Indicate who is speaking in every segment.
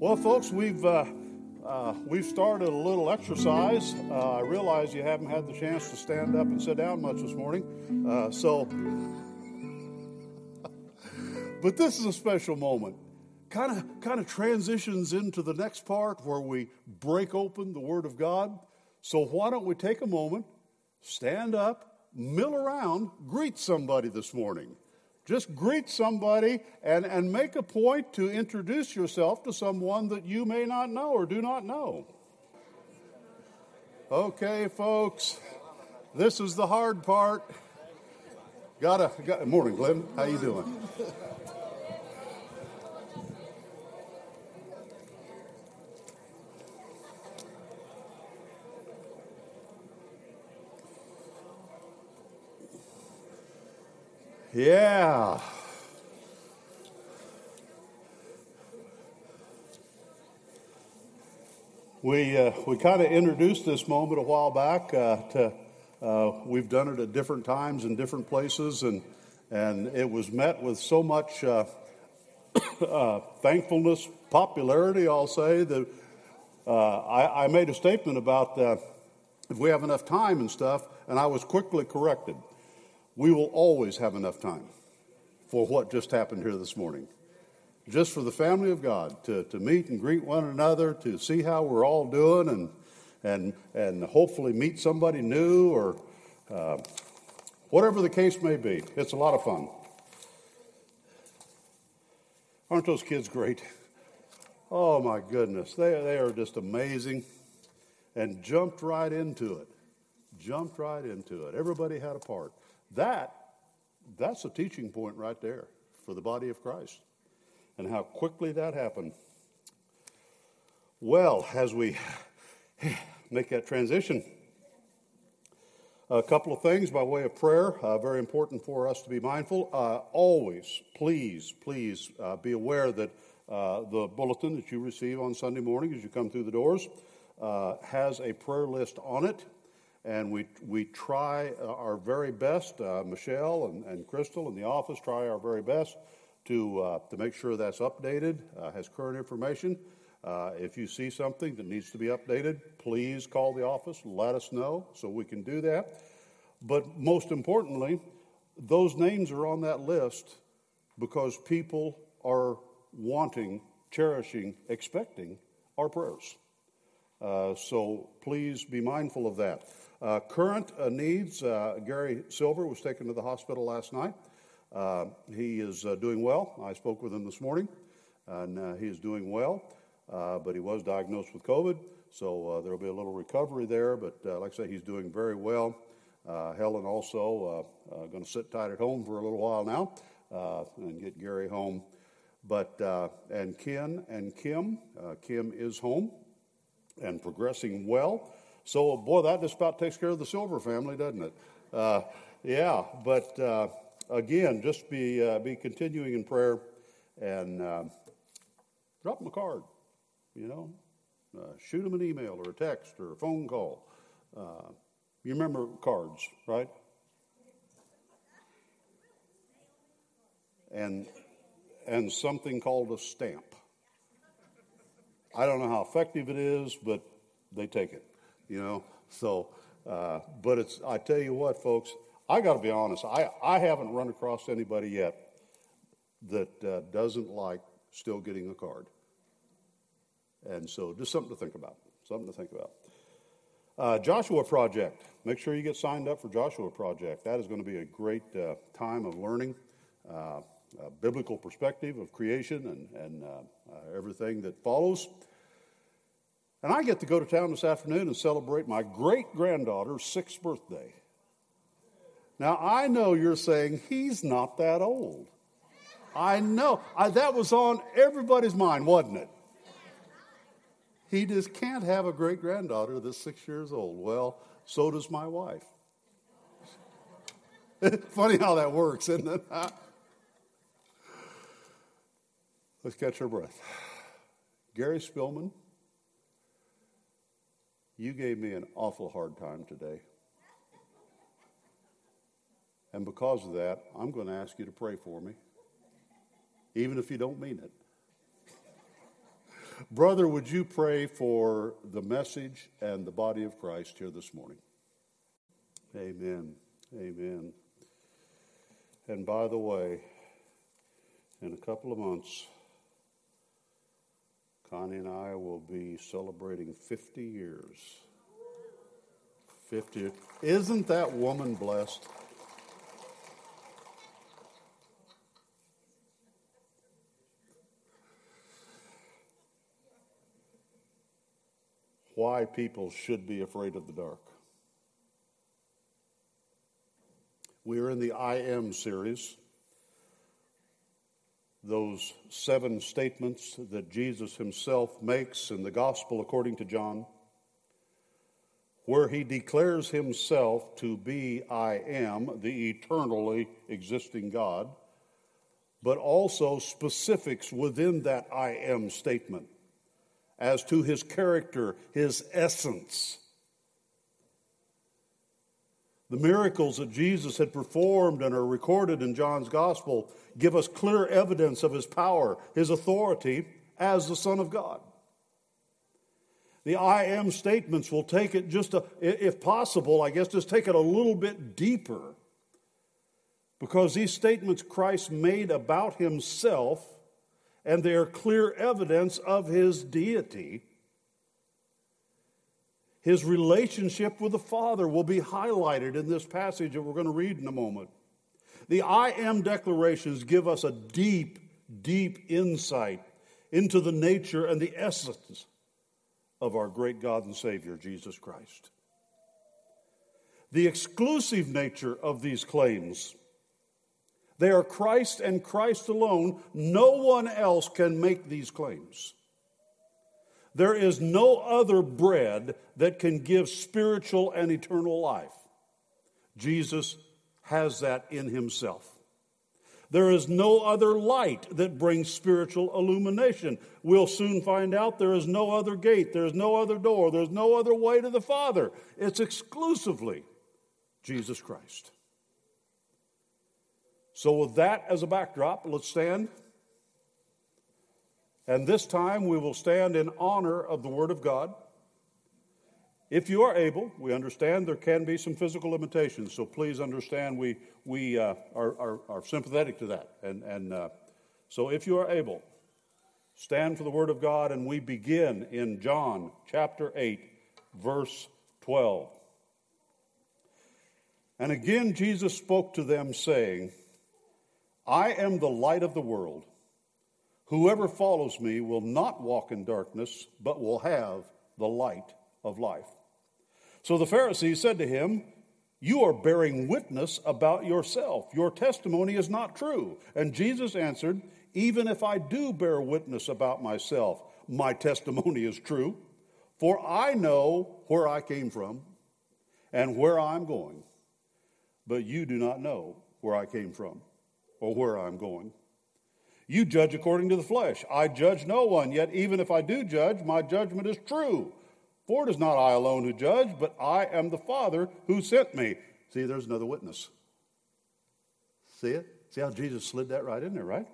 Speaker 1: Well, folks, we've uh, uh, we've started a little exercise. Uh, I realize you haven't had the chance to stand up and sit down much this morning, uh, so. but this is a special moment. Kind of, kind of transitions into the next part where we break open the Word of God. So why don't we take a moment, stand up, mill around, greet somebody this morning. Just greet somebody and, and make a point to introduce yourself to someone that you may not know or do not know. Okay, folks, this is the hard part. Got a got, morning, Glenn. How you doing? Yeah. We, uh, we kind of introduced this moment a while back. Uh, to, uh, we've done it at different times in different places, and, and it was met with so much uh, uh, thankfulness, popularity, I'll say, that uh, I, I, made a statement about if we have enough time and stuff, and I was quickly corrected we will always have enough time for what just happened here this morning. Just for the family of God to, to meet and greet one another, to see how we're all doing, and, and, and hopefully meet somebody new or uh, whatever the case may be. It's a lot of fun. Aren't those kids great? Oh my goodness, they, they are just amazing and jumped right into it. Jumped right into it. Everybody had a part. That, that's a teaching point right there for the body of Christ and how quickly that happened. Well, as we make that transition, a couple of things by way of prayer, uh, very important for us to be mindful. Uh, always, please, please uh, be aware that uh, the bulletin that you receive on Sunday morning as you come through the doors uh, has a prayer list on it and we, we try uh, our very best. Uh, Michelle and, and Crystal in the office try our very best to, uh, to make sure that's updated, uh, has current information. Uh, if you see something that needs to be updated, please call the office, let us know so we can do that. But most importantly, those names are on that list because people are wanting, cherishing, expecting our prayers. Uh, so please be mindful of that. Uh, current uh, needs uh, Gary Silver was taken to the hospital last night. Uh, he is uh, doing well. I spoke with him this morning, and uh, he is doing well, but he was diagnosed with COVID, so there will be a little recovery there. But like I say, he's doing very well. Helen also going to sit tight at home for a little while now and get Gary home. But and Ken and Kim, Kim is home and progressing well. So, boy, that just about takes care of the Silver family, doesn't it? Uh, yeah, but uh, again, just be, uh, be continuing in prayer and uh, drop them a card, you know. Uh, shoot them an email or a text or a phone call. Uh, you remember cards, right? And, and something called a stamp. I don't know how effective it is, but they take it you know. So, uh, but it's I tell you what, folks, I got to be honest. I I haven't run across anybody yet that uh, doesn't like still getting a card, and so just something to think about. Something to think about. Uh, Joshua Project. Make sure you get signed up for Joshua Project. That is going to be a great uh, time of learning. Uh, biblical perspective of creation and, and uh, everything that follows. And I get to go to town this afternoon and celebrate my great granddaughter's sixth birthday. Now, I know you're saying he's not that old. I know. I, that was on everybody's mind, wasn't it? He just can't have a great granddaughter that's six years old. Well, so does my wife. Funny how that works, isn't it? Let's catch our breath. Gary Spillman you gave me an awful hard time today. And because of that, I'm going to ask you to pray for me, even if you don't mean it. Brother, would you pray for the message and the body of Christ here this morning? Amen. Amen. And by the way, in a couple of months, Connie and I will be celebrating 50 years. 50. Isn't that woman blessed? Why people should be afraid of the dark. We are in the I Am series those seven statements that Jesus himself makes in the Gospel according to John, where he declares himself to be I am, the eternally existing God, but also specifics within that I am statement as to his character, his essence. The miracles that Jesus had performed and are recorded in John's Gospel give us clear evidence of his power, his authority as the Son of God. The I am statements will take it just, a, if possible, I guess, just take it a little bit deeper. Because these statements Christ made about himself, and they are clear evidence of his deity. His relationship with the Father will be highlighted in this passage that we're going to read in a moment. The I am declarations give us a deep, deep insight into the nature and the essence of our great God and Savior, Jesus Christ. The exclusive nature of these claims. They are Christ and Christ alone. No one else can make these claims. There is no other bread that can give spiritual and eternal life. Jesus has that in himself. There is no other light that brings spiritual illumination. We'll soon find out there is no other gate, there's no other door, there's no other way to the Father. It's exclusively Jesus Christ. So, with that as a backdrop, let's stand. And this time we will stand in honor of the Word of God. If you are able, we understand there can be some physical limitations, so please understand we, we uh, are, are, are, sympathetic to that. And, and uh, so if you are able, stand for the Word of God, and we begin in John chapter 8, verse 12. And again Jesus spoke to them, saying, I am the light of the world. Whoever follows me will not walk in darkness, but will have the light of life. So the Pharisees said to him, You are bearing witness about yourself. Your testimony is not true. And Jesus answered, Even if I do bear witness about myself, my testimony is true. For I know where I came from and where I'm going. But you do not know where I came from or where I'm going. You judge according to the flesh. I judge no one, yet even if I do judge, my judgment is true. For it is not I alone who judge, but I am the Father who sent me. See, there's another witness. See it? See how Jesus slid that right in there, right?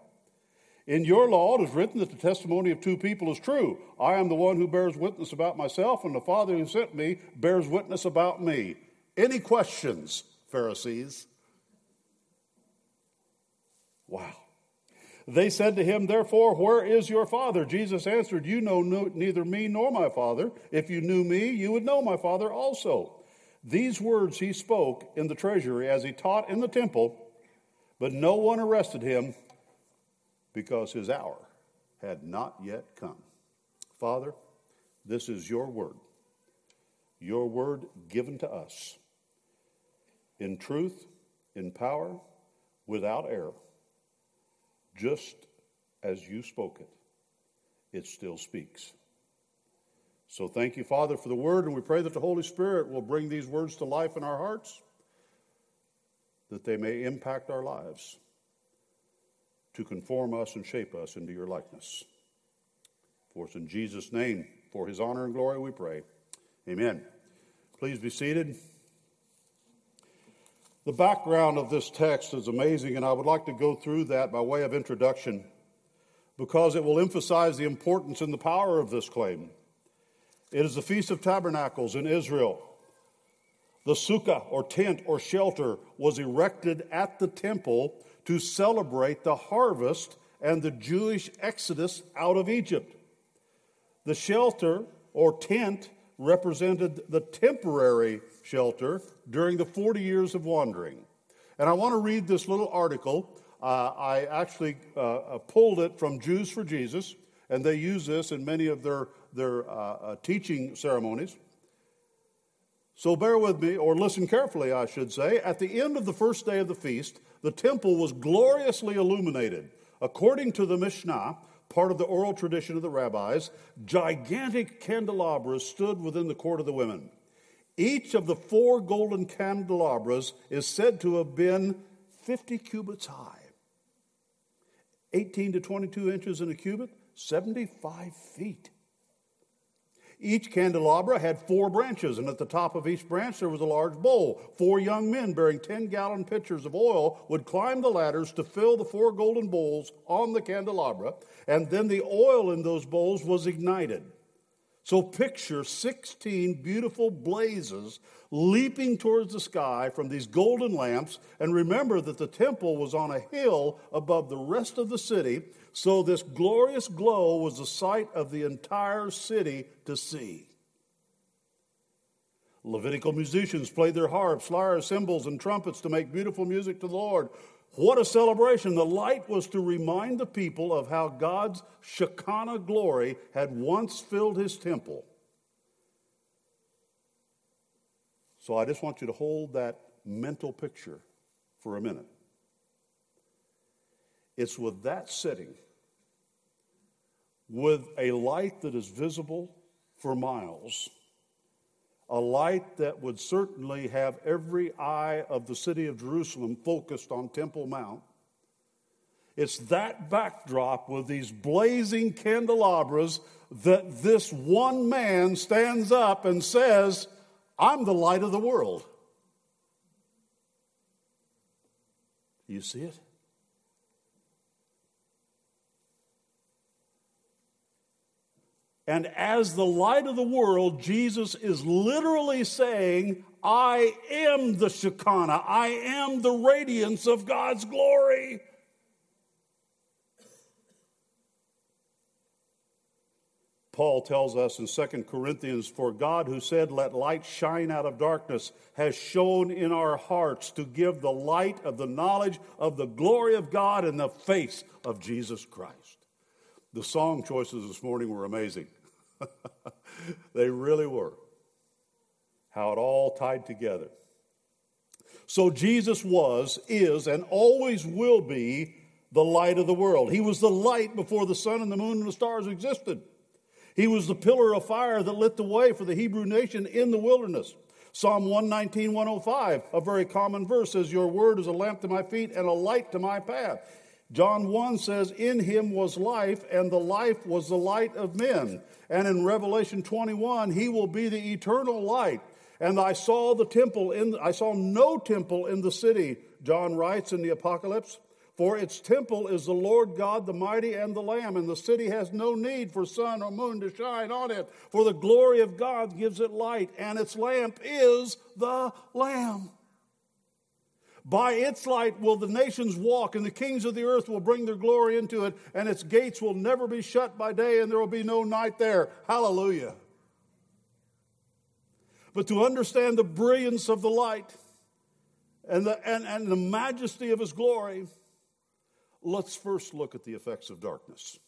Speaker 1: In your law it is written that the testimony of two people is true. I am the one who bears witness about myself, and the Father who sent me bears witness about me. Any questions, Pharisees? Wow. They said to him, Therefore, where is your father? Jesus answered, You know neither me nor my father. If you knew me, you would know my father also. These words he spoke in the treasury as he taught in the temple, but no one arrested him because his hour had not yet come. Father, this is your word, your word given to us in truth, in power, without error just as you spoke it, it still speaks. So thank you, Father, for the word, and we pray that the Holy Spirit will bring these words to life in our hearts, that they may impact our lives to conform us and shape us into your likeness. For it's in Jesus' name, for his honor and glory, we pray. Amen. Please be seated. The background of this text is amazing, and I would like to go through that by way of introduction. because it will emphasize the importance and the power of this claim. It is the Feast of Tabernacles in Israel. The sukkah or tent or shelter was erected at the temple to celebrate the harvest and the Jewish exodus out of Egypt. The shelter or tent represented the temporary shelter during the 40 years of wandering. And I want to read this little article. Uh, I actually uh, uh, pulled it from Jews for Jesus, and they use this in many of their, their uh, uh, teaching ceremonies. So bear with me, or listen carefully, I should say. At the end of the first day of the feast, the temple was gloriously illuminated. According to the Mishnah, part of the oral tradition of the rabbis, gigantic candelabras stood within the court of the women. Each of the four golden candelabras is said to have been 50 cubits high, 18 to 22 inches in a cubit, 75 feet. Each candelabra had four branches, and at the top of each branch there was a large bowl. Four young men bearing 10 gallon pitchers of oil would climb the ladders to fill the four golden bowls on the candelabra, and then the oil in those bowls was ignited. So picture 16 beautiful blazes leaping towards the sky from these golden lamps, and remember that the temple was on a hill above the rest of the city so this glorious glow was the sight of the entire city to see. Levitical musicians played their harps, lyres, cymbals, and trumpets to make beautiful music to the Lord. What a celebration! The light was to remind the people of how God's Shekinah glory had once filled his temple. So I just want you to hold that mental picture for a minute. It's with that setting with a light that is visible for miles, a light that would certainly have every eye of the city of Jerusalem focused on Temple Mount. It's that backdrop with these blazing candelabras that this one man stands up and says, I'm the light of the world. You see it? And as the light of the world, Jesus is literally saying, I am the Shekinah. I am the radiance of God's glory. Paul tells us in 2 Corinthians, For God who said, Let light shine out of darkness, has shone in our hearts to give the light of the knowledge of the glory of God in the face of Jesus Christ. The song choices this morning were amazing. they really were. How it all tied together. So Jesus was, is, and always will be the light of the world. He was the light before the sun and the moon and the stars existed. He was the pillar of fire that lit the way for the Hebrew nation in the wilderness. Psalm 119, 105, a very common verse says, Your word is a lamp to my feet and a light to my path. John 1 says, In him was life, and the life was the light of men. And in Revelation 21, he will be the eternal light. And I saw the temple in I saw no temple in the city, John writes in the Apocalypse, for its temple is the Lord God the mighty and the Lamb, and the city has no need for sun or moon to shine on it, for the glory of God gives it light, and its lamp is the Lamb. By its light will the nations walk, and the kings of the earth will bring their glory into it, and its gates will never be shut by day, and there will be no night there. Hallelujah. But to understand the brilliance of the light and the, and, and the majesty of his glory, let's first look at the effects of darkness.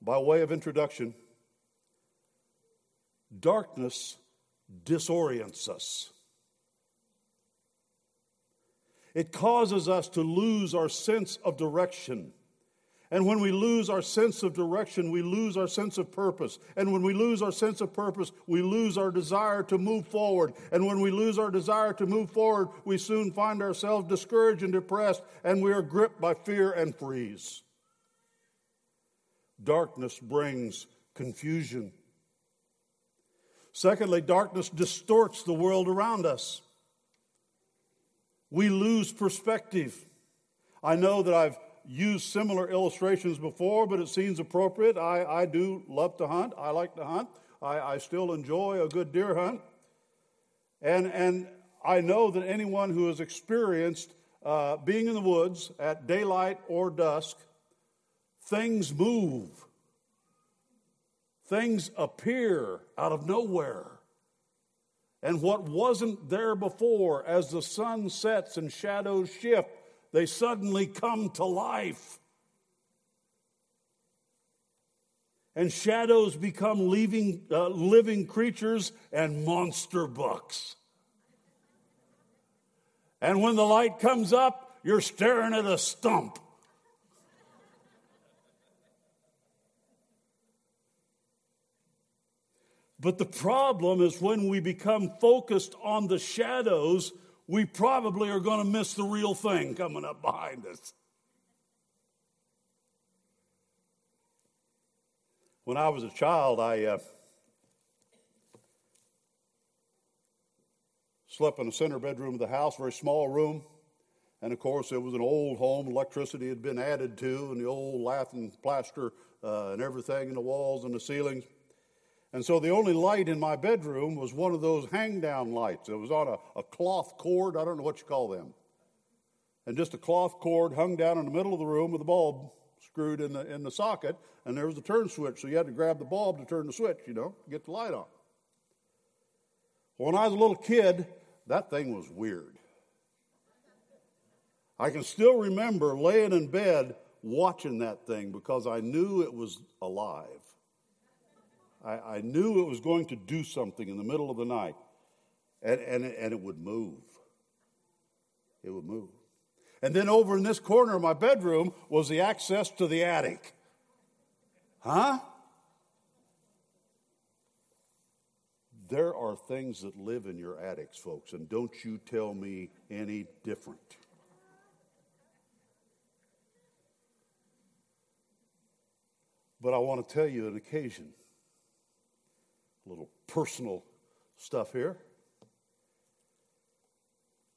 Speaker 1: By way of introduction, darkness disorients us. It causes us to lose our sense of direction. And when we lose our sense of direction, we lose our sense of purpose. And when we lose our sense of purpose, we lose our desire to move forward. And when we lose our desire to move forward, we soon find ourselves discouraged and depressed, and we are gripped by fear and freeze. Darkness brings confusion. Secondly, darkness distorts the world around us we lose perspective. I know that I've used similar illustrations before, but it seems appropriate. I, I do love to hunt. I like to hunt. I, I still enjoy a good deer hunt. And, and I know that anyone who has experienced uh, being in the woods at daylight or dusk, things move. Things appear out of nowhere. And what wasn't there before, as the sun sets and shadows shift, they suddenly come to life. And shadows become living, uh, living creatures and monster bucks. And when the light comes up, you're staring at a stump. But the problem is when we become focused on the shadows, we probably are going to miss the real thing coming up behind us. When I was a child, I uh, slept in the center bedroom of the house, very small room. And of course, it was an old home. Electricity had been added to, and the old lath and plaster uh, and everything in the walls and the ceilings. And so the only light in my bedroom was one of those hang down lights. It was on a, a cloth cord. I don't know what you call them. And just a cloth cord hung down in the middle of the room with a bulb screwed in the, in the socket. And there was a turn switch. So you had to grab the bulb to turn the switch, you know, to get the light on. When I was a little kid, that thing was weird. I can still remember laying in bed watching that thing because I knew it was alive. I, I knew it was going to do something in the middle of the night, and, and, and it would move. It would move. And then over in this corner of my bedroom was the access to the attic. Huh? There are things that live in your attics, folks, and don't you tell me any different. But I want to tell you an occasion personal stuff here.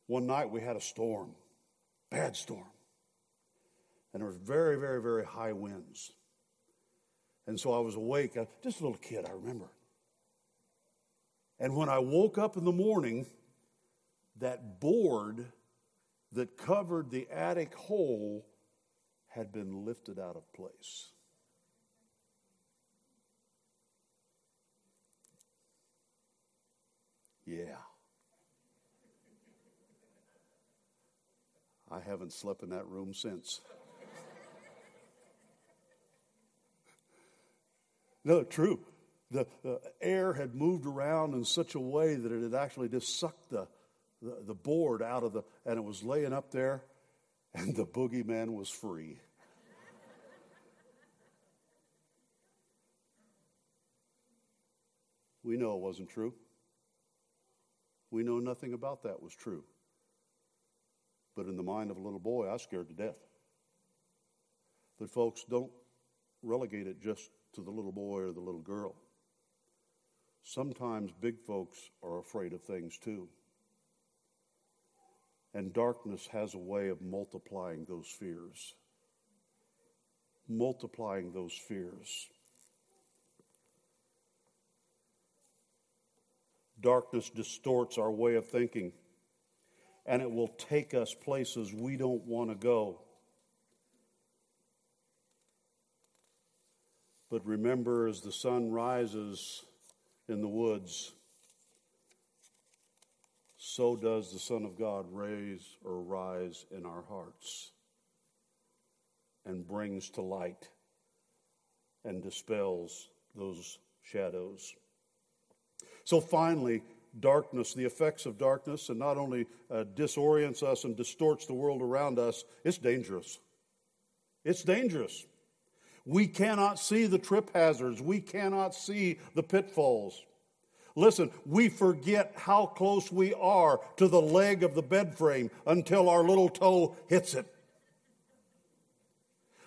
Speaker 1: One night we had a storm, bad storm. And there was very, very, very high winds. And so I was awake, just a little kid, I remember. And when I woke up in the morning, that board that covered the attic hole had been lifted out of place. Yeah. I haven't slept in that room since. no, true. The, the, air had moved around in such a way that it had actually just sucked the, the, the board out of the, and it was laying up there, and the boogeyman was free. we know it wasn't true. We know nothing about that was true. But in the mind of a little boy, I was scared to death. But, folks, don't relegate it just to the little boy or the little girl. Sometimes big folks are afraid of things too. And darkness has a way of multiplying those fears. Multiplying those fears. Darkness distorts our way of thinking, and it will take us places we don't want to go. But remember, as the sun rises in the woods, so does the Son of God raise or rise in our hearts and brings to light and dispels those shadows. So finally, darkness, the effects of darkness, and not only uh, disorients us and distorts the world around us, it's dangerous. It's dangerous. We cannot see the trip hazards, we cannot see the pitfalls. Listen, we forget how close we are to the leg of the bed frame until our little toe hits it.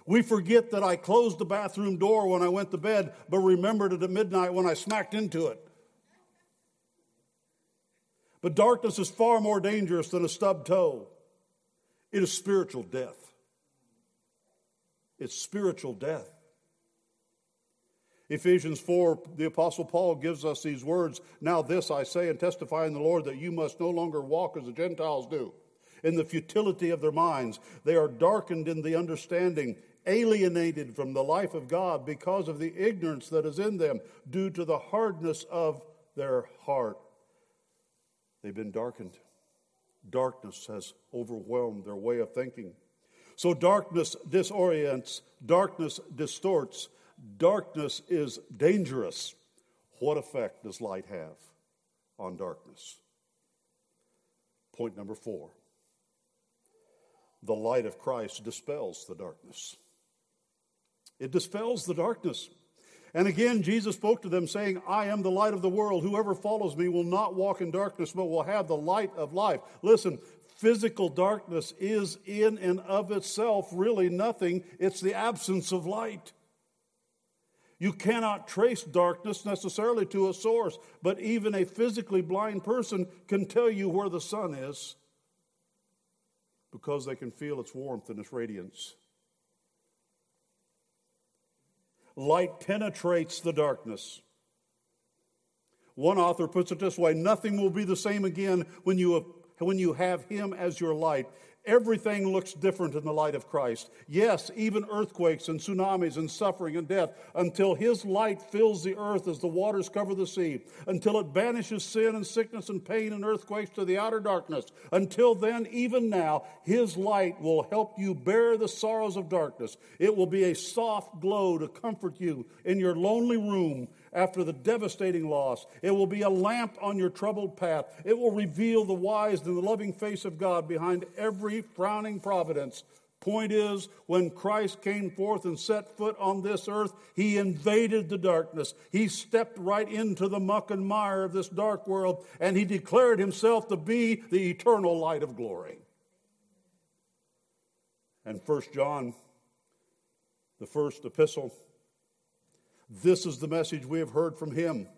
Speaker 1: We forget that I closed the bathroom door when I went to bed, but remembered it at midnight when I smacked into it. But darkness is far more dangerous than a stubbed toe. It is spiritual death. it's spiritual death. Ephesians 4, the Apostle Paul gives us these words Now, this I say and testify in the Lord that you must no longer walk as the Gentiles do, in the futility of their minds. They are darkened in the understanding, alienated from the life of God because of the ignorance that is in them, due to the hardness of their heart. They've been darkened. Darkness has overwhelmed their way of thinking. So darkness disorients, darkness distorts, darkness is dangerous. What effect does light have on darkness? Point number four the light of Christ dispels the darkness. It dispels the darkness. And again, Jesus spoke to them, saying, I am the light of the world. Whoever follows me will not walk in darkness, but will have the light of life. Listen, physical darkness is in and of itself really nothing, it's the absence of light. You cannot trace darkness necessarily to a source, but even a physically blind person can tell you where the sun is because they can feel its warmth and its radiance. Light penetrates the darkness. One author puts it this way nothing will be the same again when you have when you have Him as your light. Everything looks different in the light of Christ. Yes, even earthquakes and tsunamis and suffering and death, until His light fills the earth as the waters cover the sea, until it banishes sin and sickness and pain and earthquakes to the outer darkness. Until then, even now, His light will help you bear the sorrows of darkness. It will be a soft glow to comfort you in your lonely room after the devastating loss. It will be a lamp on your troubled path. It will reveal the wise and the loving face of God behind every frowning providence. Point is, when Christ came forth and set foot on this earth, he invaded the darkness. He stepped right into the muck and mire of this dark world, and he declared himself to be the eternal light of glory. And First John, the first epistle, this is the message we have heard from him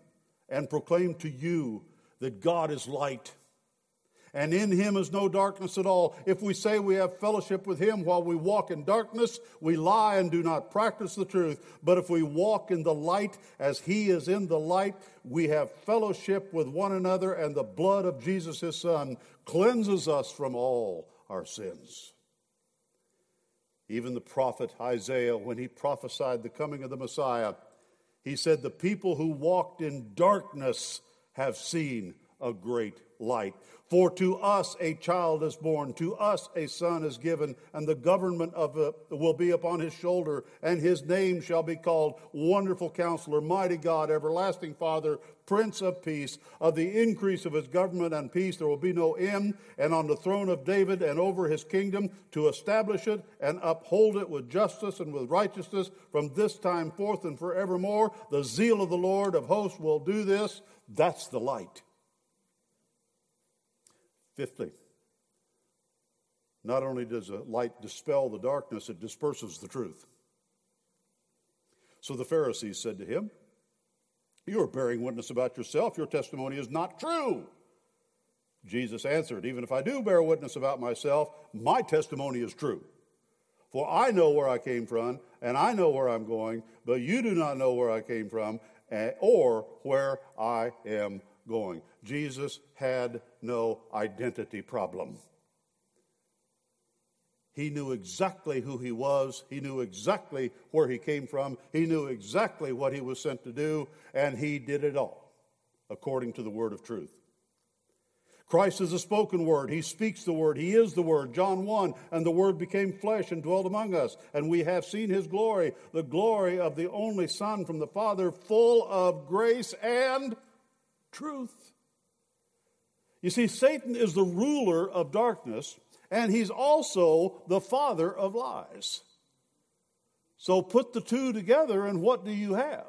Speaker 1: and proclaimed to you that God is light. And in him is no darkness at all. If we say we have fellowship with him while we walk in darkness, we lie and do not practice the truth. But if we walk in the light as he is in the light, we have fellowship with one another, and the blood of Jesus, his son, cleanses us from all our sins. Even the prophet Isaiah, when he prophesied the coming of the Messiah, he said, The people who walked in darkness have seen a great light. For to us a child is born, to us a son is given, and the government of it will be upon his shoulder, and his name shall be called Wonderful Counselor, Mighty God, Everlasting Father, Prince of Peace. Of the increase of his government and peace there will be no end, and on the throne of David and over his kingdom to establish it and uphold it with justice and with righteousness from this time forth and forevermore. The zeal of the Lord of hosts will do this. That's the light. Fifthly, not only does a light dispel the darkness, it disperses the truth. So the Pharisees said to him, You are bearing witness about yourself. Your testimony is not true. Jesus answered, Even if I do bear witness about myself, my testimony is true. For I know where I came from, and I know where I'm going, but you do not know where I came from eh, or where I am going. Jesus had no identity problem. He knew exactly who he was. He knew exactly where he came from. He knew exactly what he was sent to do, and he did it all according to the word of truth. Christ is a spoken word. He speaks the word. He is the word. John 1 And the word became flesh and dwelt among us, and we have seen his glory, the glory of the only Son from the Father, full of grace and truth. You see, Satan is the ruler of darkness, and he's also the father of lies. So put the two together, and what do you have?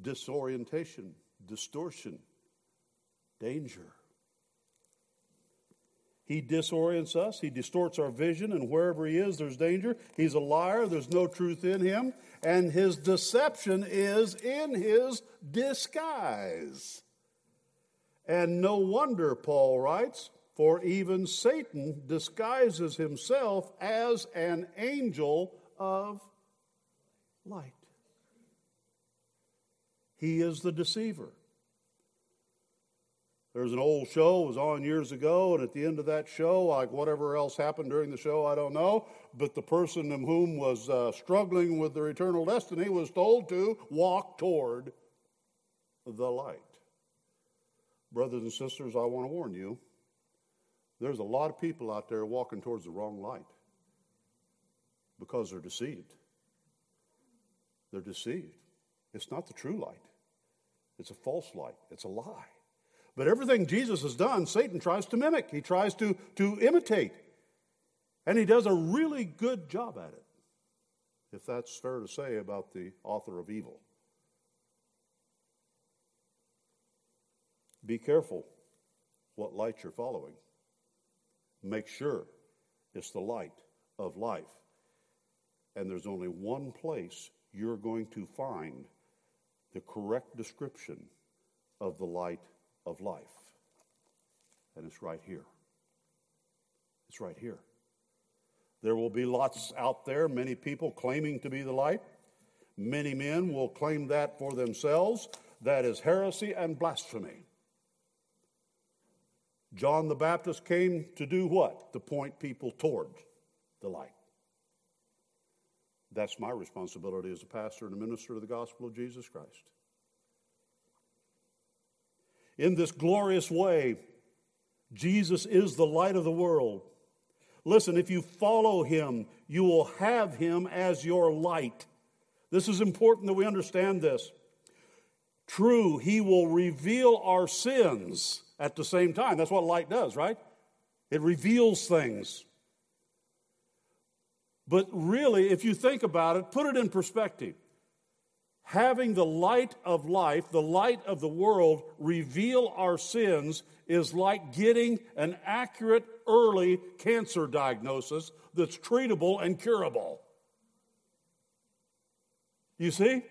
Speaker 1: Disorientation, distortion, danger. He disorients us, he distorts our vision, and wherever he is, there's danger. He's a liar, there's no truth in him, and his deception is in his disguise. And no wonder, Paul writes, For even Satan disguises himself as an angel of light. He is the deceiver. There's an old show, it was on years ago, and at the end of that show, like whatever else happened during the show, I don't know, but the person in whom was uh, struggling with their eternal destiny was told to walk toward the light. Brothers and sisters, I want to warn you there's a lot of people out there walking towards the wrong light because they're deceived. They're deceived. It's not the true light, it's a false light, it's a lie. But everything Jesus has done, Satan tries to mimic, he tries to, to imitate. And he does a really good job at it, if that's fair to say about the author of evil. Be careful what light you're following. Make sure it's the light of life. And there's only one place you're going to find the correct description of the light of life. And it's right here. It's right here. There will be lots out there, many people claiming to be the light. Many men will claim that for themselves. That is heresy and blasphemy. John the Baptist came to do what? To point people toward the light. That's my responsibility as a pastor and a minister of the gospel of Jesus Christ in this glorious way. Jesus is the light of the world. Listen, if you follow him, you will have him as your light. This is important that we understand this. True, he will reveal our sins at the same time. That's what light does, right? It reveals things. But really, if you think about it, put it in perspective having the light of life, the light of the world, reveal our sins is like getting an accurate early cancer diagnosis that's treatable and curable. You see?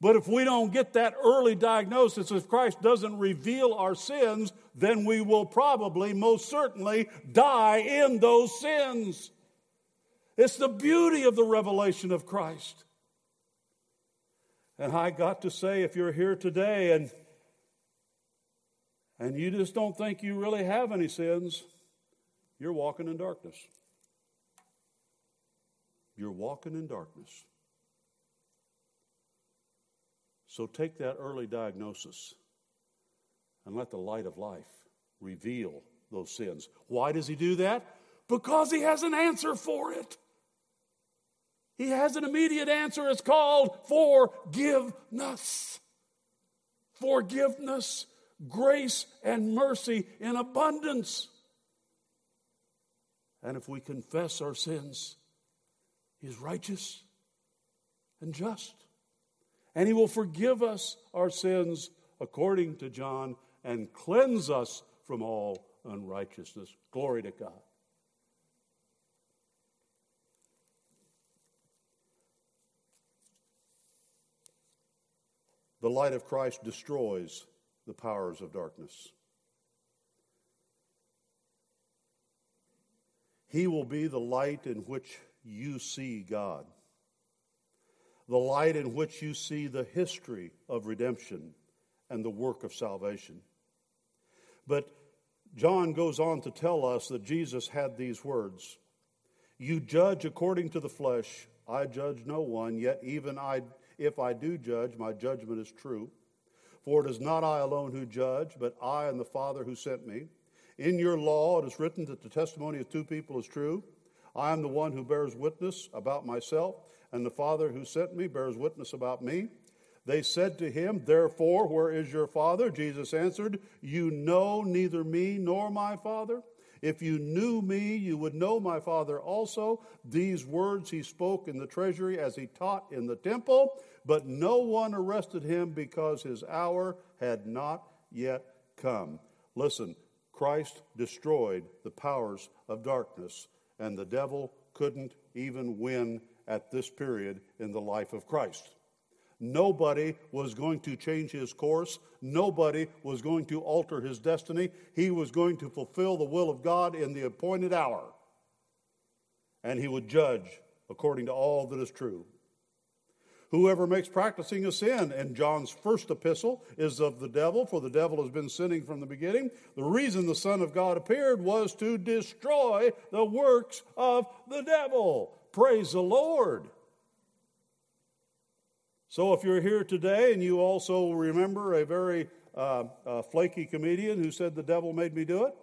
Speaker 1: But if we don't get that early diagnosis, if Christ doesn't reveal our sins, then we will probably, most certainly, die in those sins. It's the beauty of the revelation of Christ. And I got to say, if you're here today and and you just don't think you really have any sins, you're walking in darkness. You're walking in darkness. So take that early diagnosis and let the light of life reveal those sins. Why does he do that? Because he has an answer for it. He has an immediate answer. It's called forgiveness. Forgiveness, grace, and mercy in abundance. And if we confess our sins, He's righteous and just. And He will forgive us our sins according to John and cleanse us from all unrighteousness. Glory to God. The light of Christ destroys the powers of darkness. He will be the light in which you see God, the light in which you see the history of redemption and the work of salvation. But John goes on to tell us that Jesus had these words You judge according to the flesh, I judge no one, yet even I if I do judge, my judgment is true. For it is not I alone who judge, but I and the Father who sent me. In your law it is written that the testimony of two people is true. I am the one who bears witness about myself, and the Father who sent me bears witness about me. They said to him, Therefore, where is your Father? Jesus answered, You know neither me nor my Father. If you knew me, you would know my Father also. These words he spoke in the treasury as he taught in the temple, but no one arrested him because his hour had not yet come. Listen, Christ destroyed the powers of darkness, and the devil couldn't even win at this period in the life of Christ. Nobody was going to change his course. Nobody was going to alter his destiny. He was going to fulfill the will of God in the appointed hour. And he would judge according to all that is true. Whoever makes practicing a sin, and John's first epistle is of the devil, for the devil has been sinning from the beginning. The reason the Son of God appeared was to destroy the works of the devil. Praise the Lord. So, if you're here today and you also remember a very uh, uh, flaky comedian who said the devil made me do it,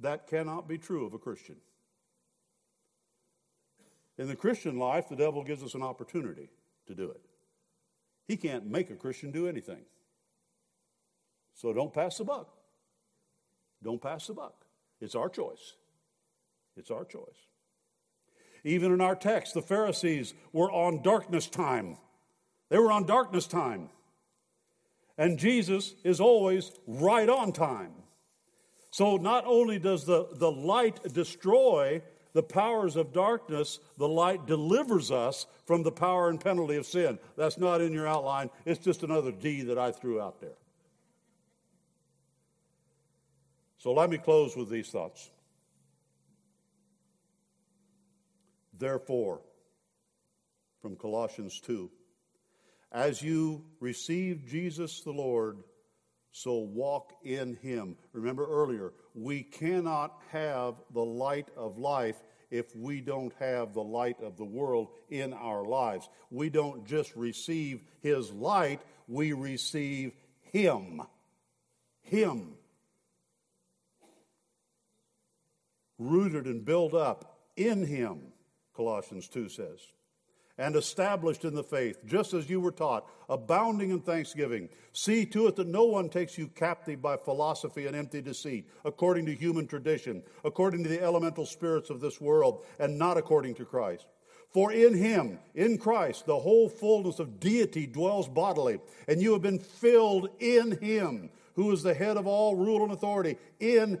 Speaker 1: that cannot be true of a Christian. In the Christian life, the devil gives us an opportunity to do it. He can't make a Christian do anything. So don't pass the buck. Don't pass the buck. It's our choice. It's our choice. Even in our text, the Pharisees were on darkness time. They were on darkness time. And Jesus is always right on time. So not only does the, the light destroy the powers of darkness, the light delivers us from the power and penalty of sin. That's not in your outline, it's just another D that I threw out there. So let me close with these thoughts. Therefore, from Colossians 2, as you receive Jesus the Lord, so walk in him. Remember earlier, we cannot have the light of life if we don't have the light of the world in our lives. We don't just receive his light, we receive him. Him. Rooted and built up in him Colossians 2 says. And established in the faith, just as you were taught, abounding in thanksgiving. See to it that no one takes you captive by philosophy and empty deceit, according to human tradition, according to the elemental spirits of this world, and not according to Christ. For in him, in Christ, the whole fullness of deity dwells bodily, and you have been filled in him, who is the head of all rule and authority. In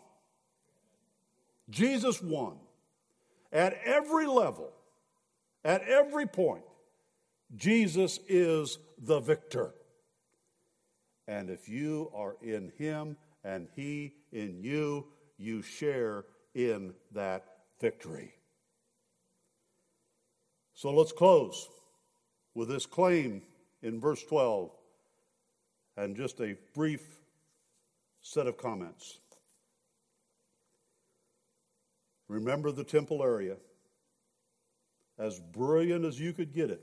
Speaker 1: Jesus won. At every level, at every point, Jesus is the victor. And if you are in him and he in you, you share in that victory. So let's close with this claim in verse 12 and just a brief set of comments. Remember the temple area. As brilliant as you could get it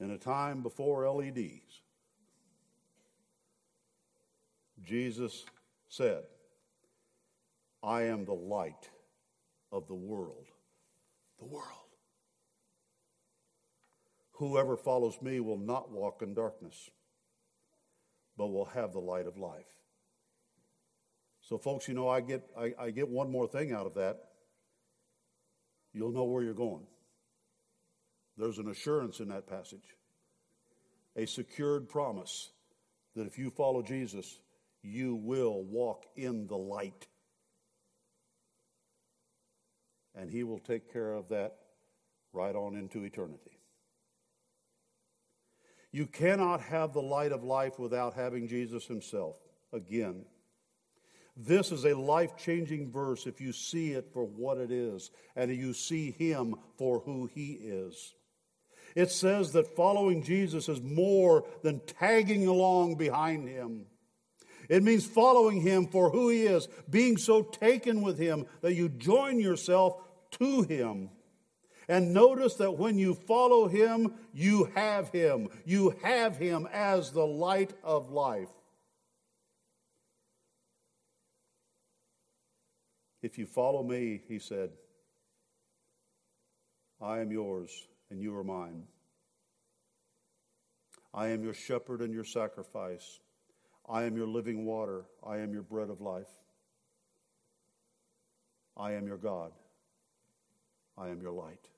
Speaker 1: in a time before LEDs. Jesus said, I am the light of the world. The world. Whoever follows me will not walk in darkness, but will have the light of life. So, folks, you know, I get, I, I get one more thing out of that. You'll know where you're going. There's an assurance in that passage, a secured promise that if you follow Jesus, you will walk in the light. And he will take care of that right on into eternity. You cannot have the light of life without having Jesus himself. Again, this is a life changing verse if you see it for what it is and you see Him for who He is. It says that following Jesus is more than tagging along behind him. It means following him for who he is, being so taken with him that you join yourself to him. And notice that when you follow him, you have him. You have him as the light of life. If you follow me, he said, I am yours and you are mine. I am your shepherd and your sacrifice. I am your living water. I am your bread of life. I am your God. I am your light.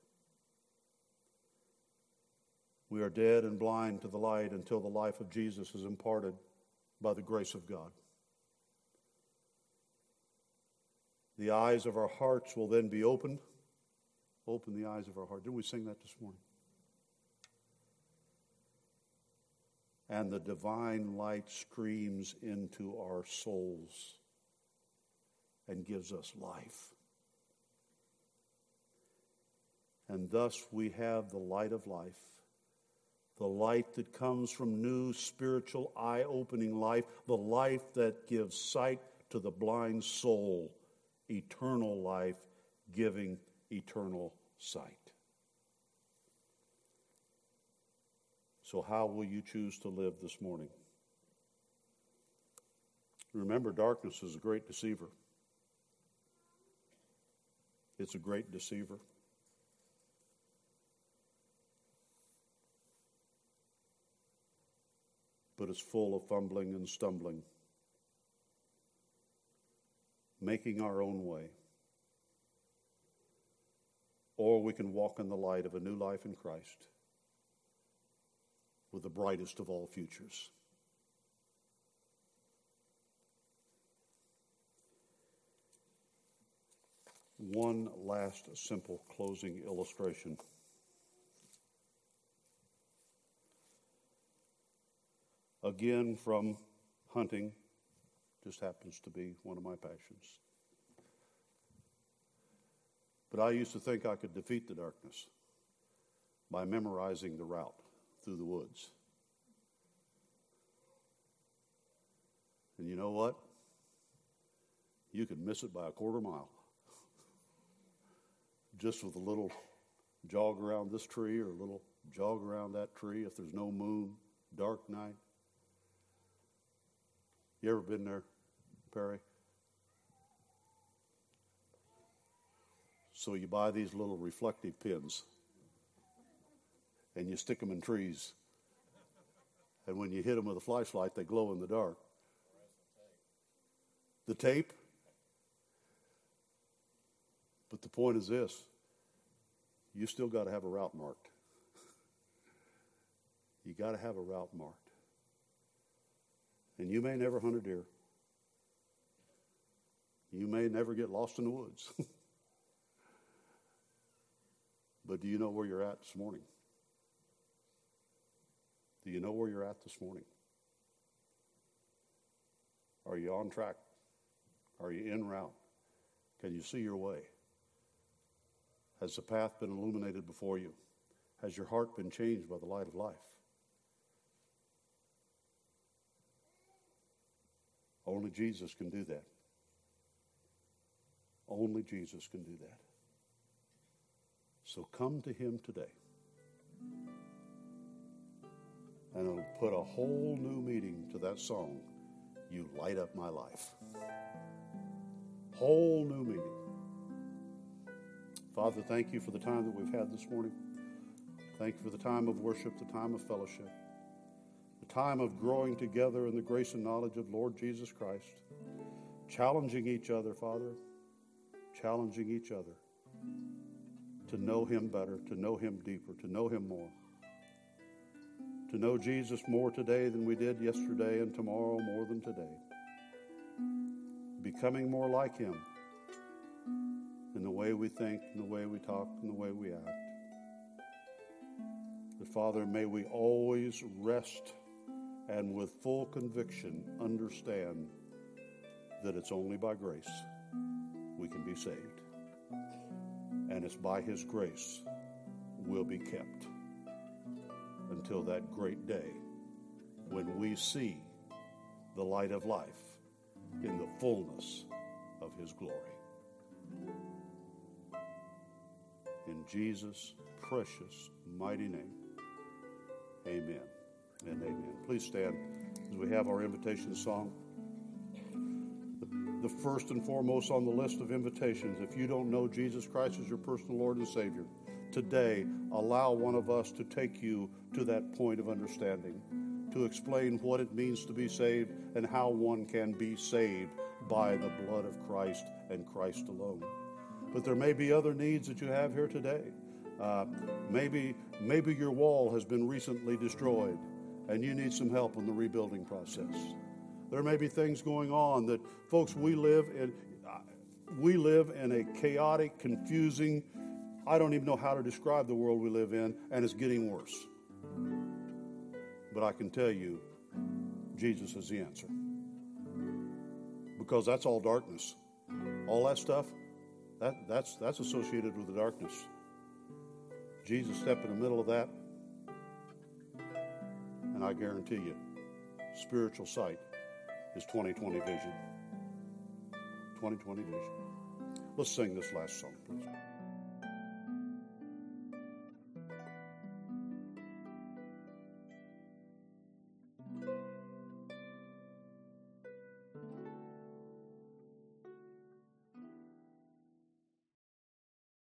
Speaker 1: We are dead and blind to the light until the life of Jesus is imparted by the grace of God. The eyes of our hearts will then be opened. Open the eyes of our heart. Didn't we sing that this morning? And the divine light streams into our souls and gives us life. And thus we have the light of life the light that comes from new spiritual eye opening life, the life that gives sight to the blind soul, eternal life giving eternal sight. So, how will you choose to live this morning? Remember, darkness is a great deceiver. It's a great deceiver. but it's full of fumbling and stumbling, making our own way. Or we can walk in the light of a new life in Christ with the brightest of all futures. One last simple closing illustration. Again, from hunting, just happens to be one of my passions. But I used to think I could defeat the darkness by memorizing the route through the woods. And you know what? You could miss it by a quarter mile. Just with a little jog around this tree or a little jog around that tree if there's no moon, dark night. You ever been there, Perry? So you buy these little reflective pins and you stick them in trees. And when you hit them with a flashlight, they glow in the dark. The tape. But the point is this you still got to have a route marked. you got to have a route marked. And you may never hunt a deer. You may never get lost in the woods. but do you know where you're at this morning? Do you know where you're at this morning? Are you on track? Are you en route? Can you see your way? Has the path been illuminated before you? Has your heart been changed by the light of life? Only Jesus can do that. Only Jesus can do that. So come to Him today. And it'll put a whole new meaning to that song, You Light Up My Life. Whole new meaning. Father, thank you for the time that we've had this morning. Thank you for the time of worship, the time of fellowship the time of growing together in the grace and knowledge of Lord Jesus Christ, challenging each other, Father, challenging each other to know Him better, to know Him deeper, to know Him more. To know Jesus more today than we did yesterday, and tomorrow more than today. Becoming more like Him in the way we think, in the way we talk, in the way we act. But Father, may we always rest and with full conviction understand that it's only by grace we can be saved. And it's by His grace we'll be kept. until that great day when we see the light of life in the fullness of his glory. In Jesus' precious, mighty name, amen and amen. Please stand as we have our invitation song. The first and foremost on the list of invitations, if you don't know Jesus Christ as your personal Lord and Savior, today allow one of us to take you to that point of understanding, to explain what it means to be saved and how one can be saved by the blood of Christ and Christ alone. But there may be other needs that you have here today. Uh, maybe, maybe your wall has been recently destroyed and you need some help in the rebuilding process. There may be things going on that, folks, we live in. Uh, we live in a chaotic, confusing, I don't even know how to describe the world we live in, and it's getting worse. But I can tell you, Jesus is the answer. Because that's all darkness. All that stuff, that, that's, that's associated with the darkness. Jesus stepped in the middle of that, and I guarantee you, spiritual sight is 2020 vision. 2020 vision. Let's sing this last song, please.